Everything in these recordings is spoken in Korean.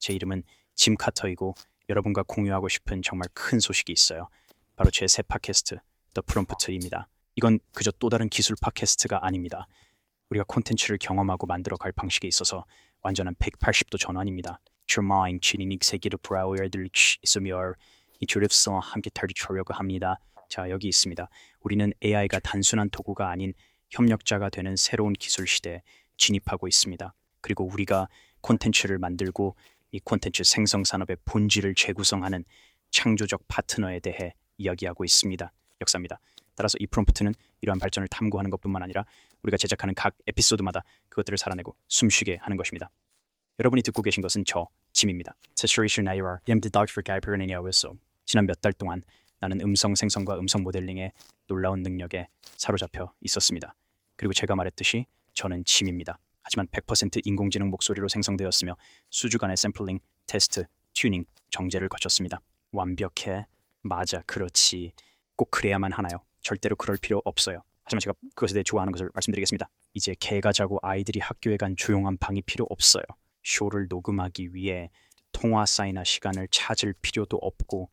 제 이름은 짐 카터이고 여러분과 공유하고 싶은 정말 큰 소식이 있어요. 바로 제 새 팟캐스트 더 프롬프트입니다. 이건 그저 또 다른 기술 팟캐스트가 아닙니다. 우리가 콘텐츠를 경험하고 만들어 갈 방식에 있어서 완전한 180도 전환입니다. 주마인 진인익 세계를 브라우어들 있으며 이주립서 함께 털리려고 합니다. 자 여기 있습니다. 우리는 AI가 단순한 도구가 아닌 협력자가 되는 새로운 기술 시대에 진입하고 있습니다. 그리고 우리가 콘텐츠를 만들고 이 콘텐츠 생성 산업의 본질을 재구성하는 창조적 파트너에 대해 이야기하고 있습니다. 역사입니다. 따라서 이 프롬프트는 이러한 발전을 탐구하는 것뿐만 아니라 우리가 제작하는 각 에피소드마다 그것들을 살아내고 숨쉬게 하는 것입니다. 여러분이 듣고 계신 것은 저 짐입니다. 세츄레이션 나이와 엠드 닥터 가이퍼니아웨소 지난 몇 달 동안 나는 음성 생성과 음성 모델링의 놀라운 능력에 사로잡혀 있었습니다. 그리고 제가 말했듯이 저는 짐입니다. 하지만 100% 인공지능 목소리로 생성되었으며 수주간의 샘플링, 테스트, 튜닝, 정제를 거쳤습니다. 완벽해. 맞아. 그렇지. 꼭 그래야만 하나요? 절대로 그럴 필요 없어요. 하지만 제가 그것에 대해 좋아하는 것을 말씀드리겠습니다. 이제 개가 자고 아이들이 학교에 간 조용한 방이 필요 없어요. 쇼를 녹음하기 위해 통화 사이나 시간을 찾을 필요도 없고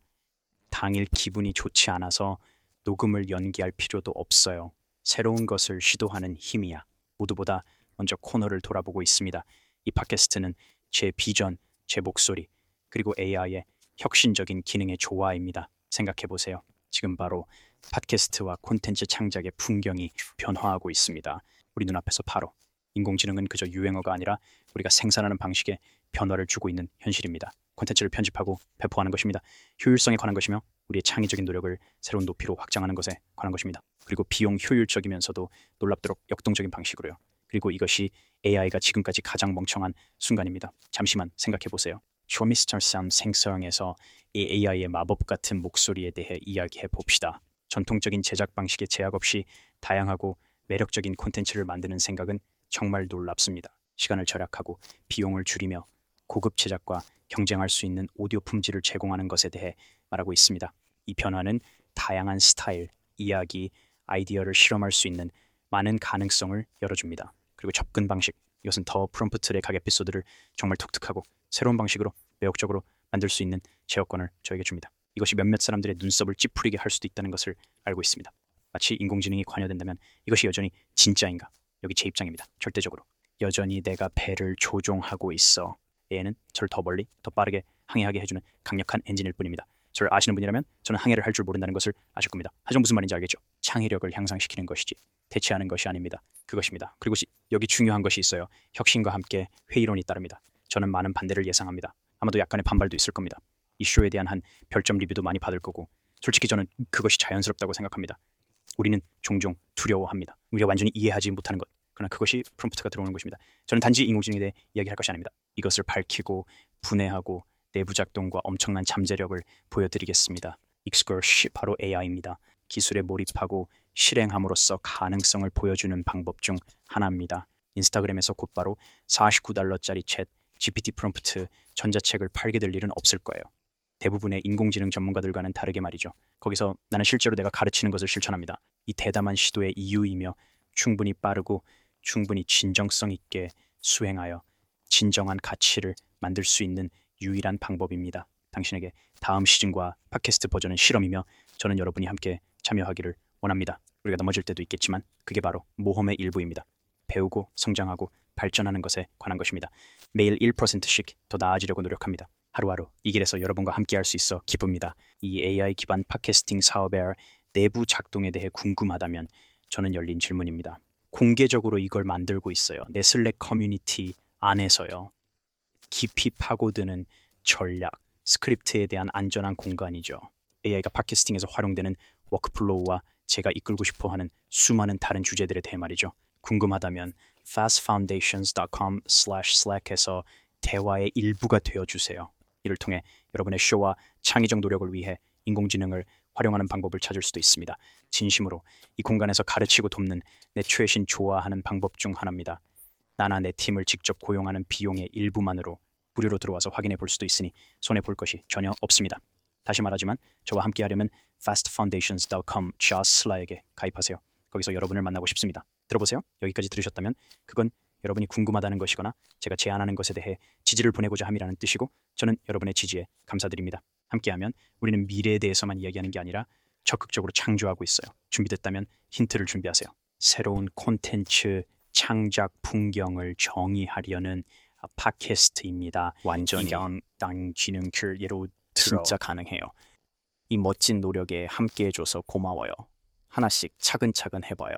당일 기분이 좋지 않아서 녹음을 연기할 필요도 없어요. 새로운 것을 시도하는 힘이야. 모두보다 먼저 코너를 돌아보고 있습니다. 이 팟캐스트는 제 비전, 제 목소리, 그리고 AI의 혁신적인 기능의 조화입니다. 생각해 보세요. 지금 바로 팟캐스트와 콘텐츠 창작의 풍경이 변화하고 있습니다. 우리 눈앞에서 바로 인공지능은 그저 유행어가 아니라 우리가 생산하는 방식에 변화를 주고 있는 현실입니다. 콘텐츠를 편집하고 배포하는 것입니다. 효율성에 관한 것이며 우리의 창의적인 노력을 새로운 높이로 확장하는 것에 관한 것입니다. 그리고 비용 효율적이면서도 놀랍도록 역동적인 방식으로요. 그리고 이것이 AI가 지금까지 가장 멍청한 순간입니다. 잠시만 생각해 보세요. 쇼미스터 쌈 생성에서 이 AI의 마법 같은 목소리에 대해 이야기해 봅시다. 전통적인 제작 방식의 제약 없이 다양하고 매력적인 콘텐츠를 만드는 생각은 정말 놀랍습니다. 시간을 절약하고 비용을 줄이며 고급 제작과 경쟁할 수 있는 오디오 품질을 제공하는 것에 대해 말하고 있습니다. 이 변화는 다양한 스타일, 이야기, 아이디어를 실험할 수 있는 많은 가능성을 열어줍니다. 그리고 접근 방식, 이것은 더 프롬프트의 각 에피소드를 정말 독특하고 새로운 방식으로 매혹적으로 만들 수 있는 제어권을 저에게 줍니다. 이것이 몇몇 사람들의 눈썹을 찌푸리게 할 수도 있다는 것을 알고 있습니다. 마치 인공지능이 관여된다면 이것이 여전히 진짜인가? 여기 제 입장입니다. 절대적으로. 여전히 내가 배를 조종하고 있어. 얘는 저를 더 멀리, 더 빠르게 항해하게 해주는 강력한 엔진일 뿐입니다. 저를 아시는 분이라면 저는 항해를 할 줄 모른다는 것을 아실 겁니다. 하지만 무슨 말인지 알겠죠? 창의력을 향상시키는 것이지 대체하는 것이 아닙니다. 그것입니다. 그리고 여기 중요한 것이 있어요. 혁신과 함께 회의론이 따릅니다. 저는 많은 반대를 예상합니다. 아마도 약간의 반발도 있을 겁니다. 이 쇼에 대한 한 별점 리뷰도 많이 받을 거고 솔직히 저는 그것이 자연스럽다고 생각합니다. 우리는 종종 두려워합니다. 우리가 완전히 이해하지 못하는 것. 그러나 그것이 프롬프트가 들어오는 것입니다. 저는 단지 인공지능에 대해 이야기할 것이 아닙니다. 이것을 밝히고 분해하고 내부 작동과 엄청난 잠재력을 보여드리겠습니다. 익스걸시 바로 AI입니다. 기술에 몰입하고 실행함으로써 가능성을 보여주는 방법 중 하나입니다. 인스타그램에서 곧바로 49달러짜리 챗 GPT 프롬프트 전자책을 팔게 될 일은 없을 거예요. 대부분의 인공지능 전문가들과는 다르게 말이죠. 거기서 나는 실제로 내가 가르치는 것을 실천합니다. 이 대담한 시도의 이유이며 충분히 빠르고 충분히 진정성 있게 수행하여 진정한 가치를 만들 수 있는 유일한 방법입니다. 당신에게 다음 시즌과 팟캐스트 버전은 실험이며 저는 여러분이 함께 참여하기를 원합니다. 우리가 넘어질 때도 있겠지만 그게 바로 모험의 일부입니다. 배우고 성장하고 발전하는 것에 관한 것입니다. 매일 1%씩 더 나아지려고 노력합니다. 하루하루 이 길에서 여러분과 함께할 수 있어 기쁩니다. 이 AI 기반 팟캐스팅 사업의 내부 작동에 대해 궁금하다면 저는 열린 질문입니다. 공개적으로 이걸 만들고 있어요. 내 Slack 커뮤니티 안에서요. 깊이 파고드는 전략, 스크립트에 대한 안전한 공간이죠. AI가 팟캐스팅에서 활용되는 워크플로우와 제가 이끌고 싶어 하는 수많은 다른 주제들에 대해 말이죠. 궁금하다면 fastfoundations.com/slack에서 대화의 일부가 되어 주세요. 이를 통해 여러분의 쇼와 창의적 노력을 위해 인공지능을 활용하는 방법을 찾을 수도 있습니다. 진심으로 이 공간에서 가르치고 돕는 내 최신 좋아하는 방법 중 하나입니다. 나나 내 팀을 직접 고용하는 비용의 일부만으로 무료로 들어와서 확인해 볼 수도 있으니 손해 볼 것이 전혀 없습니다. 다시 말하지만 저와 함께 하려면 fastfoundations.com/sla에게 가입하세요. 거기서 여러분을 만나고 싶습니다. 들어보세요. 여기까지 들으셨다면 그건 여러분이 궁금하다는 것이거나 제가 제안하는 것에 대해 지지를 보내고자 함이라는 뜻이고 저는 여러분의 지지에 감사드립니다. 함께하면 우리는 미래에 대해서만 이야기하는 게 아니라 적극적으로 창조하고 있어요. 준비됐다면 힌트를 준비하세요. 새로운 콘텐츠 창작 풍경을 정의하려는 아, 팟캐스트입니다. 완전히 당지능 그 예로 진짜 가능해요. 이 멋진 노력에 함께해줘서 고마워요. 하나씩 차근차근 해봐요.